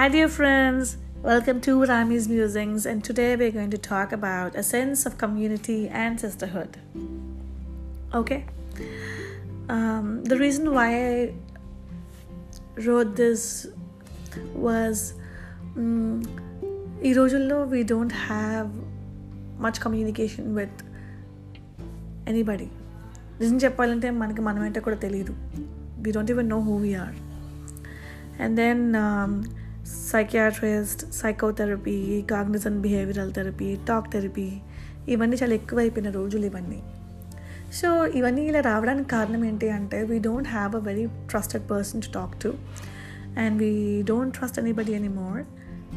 Hi, dear friends. Welcome to Rami's Musings, and today we're going to talk about a sense of community and sisterhood. Okay. Um, the reason why I wrote this was um, ఈ రోజుల్లో we don't have much communication with anybody నిజం చెప్పాలంటే మనకి మనమేంటో కూడా తెలియదు we don't even know who we are and then psychiatrist psychotherapy cognitive behavioural therapy talk therapy ఇవన్నీ చాలా ఎక్కువైపోయిన రోజులు ఇవన్నీ. సో ఇవన్నీ ఇలా రావడానికి కారణం ఏంటి అంటే we don't have a very trusted person to talk to and we don't trust anybody any more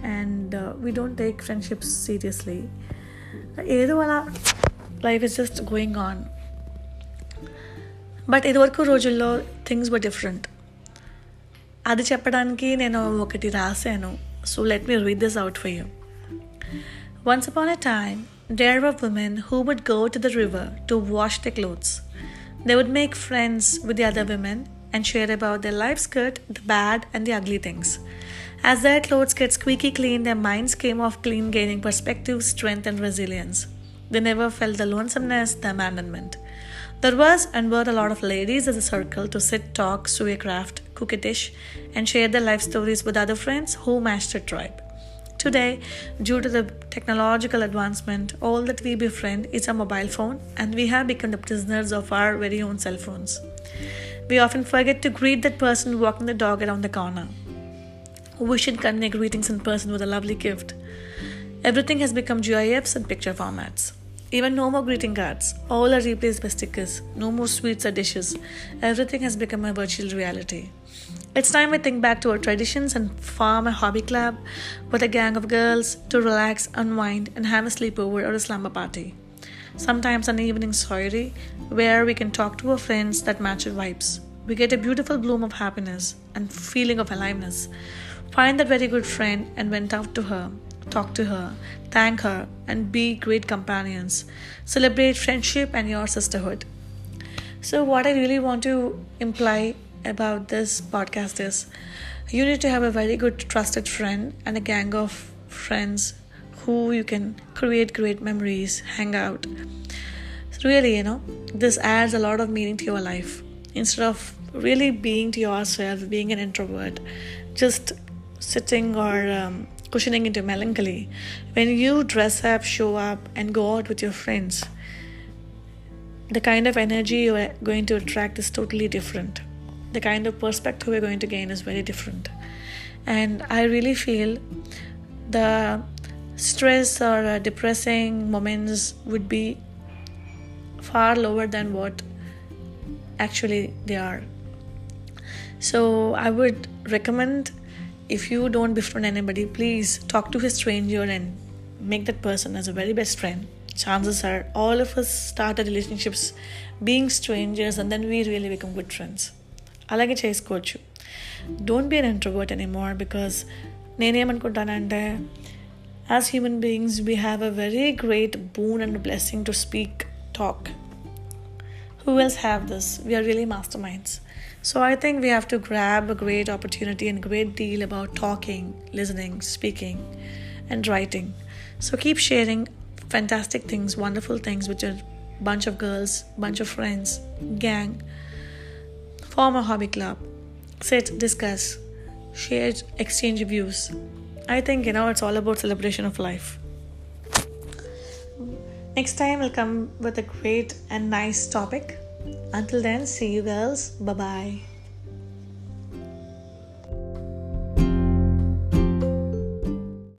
and we don't take friendships seriously ఏదో అలా life is just going on but ఇదివరకు రోజుల్లో థింగ్స్ వర్ డిఫరెంట్ అది చెప్పడానికి నేను ఒకటి రాశాను so let me read this out for you once upon a time there were women who would go to the river to wash their clothes. They would make friends with the other women and share about their life's good, the bad, and the ugly things. As their clothes get squeaky clean, their minds came off clean, gaining perspective, strength, and resilience. They never felt the lonesomeness, the abandonment. There was and were a lot of ladies as a circle to sit, talk, sew a craft, cook a dish, and share their life stories with other friends who matched their tribe. Today, due to the technological advancement, all that we befriend is a mobile phone, and we have become the prisoners of our very own cell phones. We often forget to greet that person walking the dog around the corner. We should convey greetings in person with a lovely gift. Everything has become GIFs and picture formats. Even no more greeting cards. All are replaced by stickers. No more sweets or dishes. Everything has become a virtual reality. It's time we think back to our traditions and form a hobby club with a gang of girls to relax, unwind, and have a sleepover or a slumber party. Sometimes an evening soiree where we can talk to our friends that match our vibes. We get a beautiful bloom of happiness and feeling of aliveness. Find that very good friend and went out to her, talk to her, thank her, and be great companions. Celebrate friendship and your sisterhood. So, what I really want to imply about this podcast is you need to have a very good trusted friend and a gang of friends who you can create great memories, hang out. Really, you know, this adds a lot of meaning to your life. Instead of really being to yourself, being an introvert, just sitting or um, cushioning into melancholy, when you dress up, show up, and go out with your friends, the kind of energy you are going to attract is totally different the kind of perspective we're going to gain is very different. And I really feel the stress or uh, depressing moments would be far lower than what actually they are. So I would recommend if you don't befriend anybody, please talk to a stranger and make that person as a very best friend. Chances are all of us started relationships being strangers and then we really become good friends. అలాగే చేసుకోవచ్చు don't be an introvert anymore because నేనేమనుకుంటానంటే as human beings we have a very great boon and blessing to speak talk who else have this we are really masterminds so i think we have to grab a great opportunity and great deal about talking listening speaking and writing so keep sharing fantastic things wonderful things with your bunch of girls bunch of friends gang form a hobby club, sit, discuss, share, exchange views. I think you know it's all about celebration of life. Next time we'll come with a great and nice topic. Until then, see you girls. Bye bye.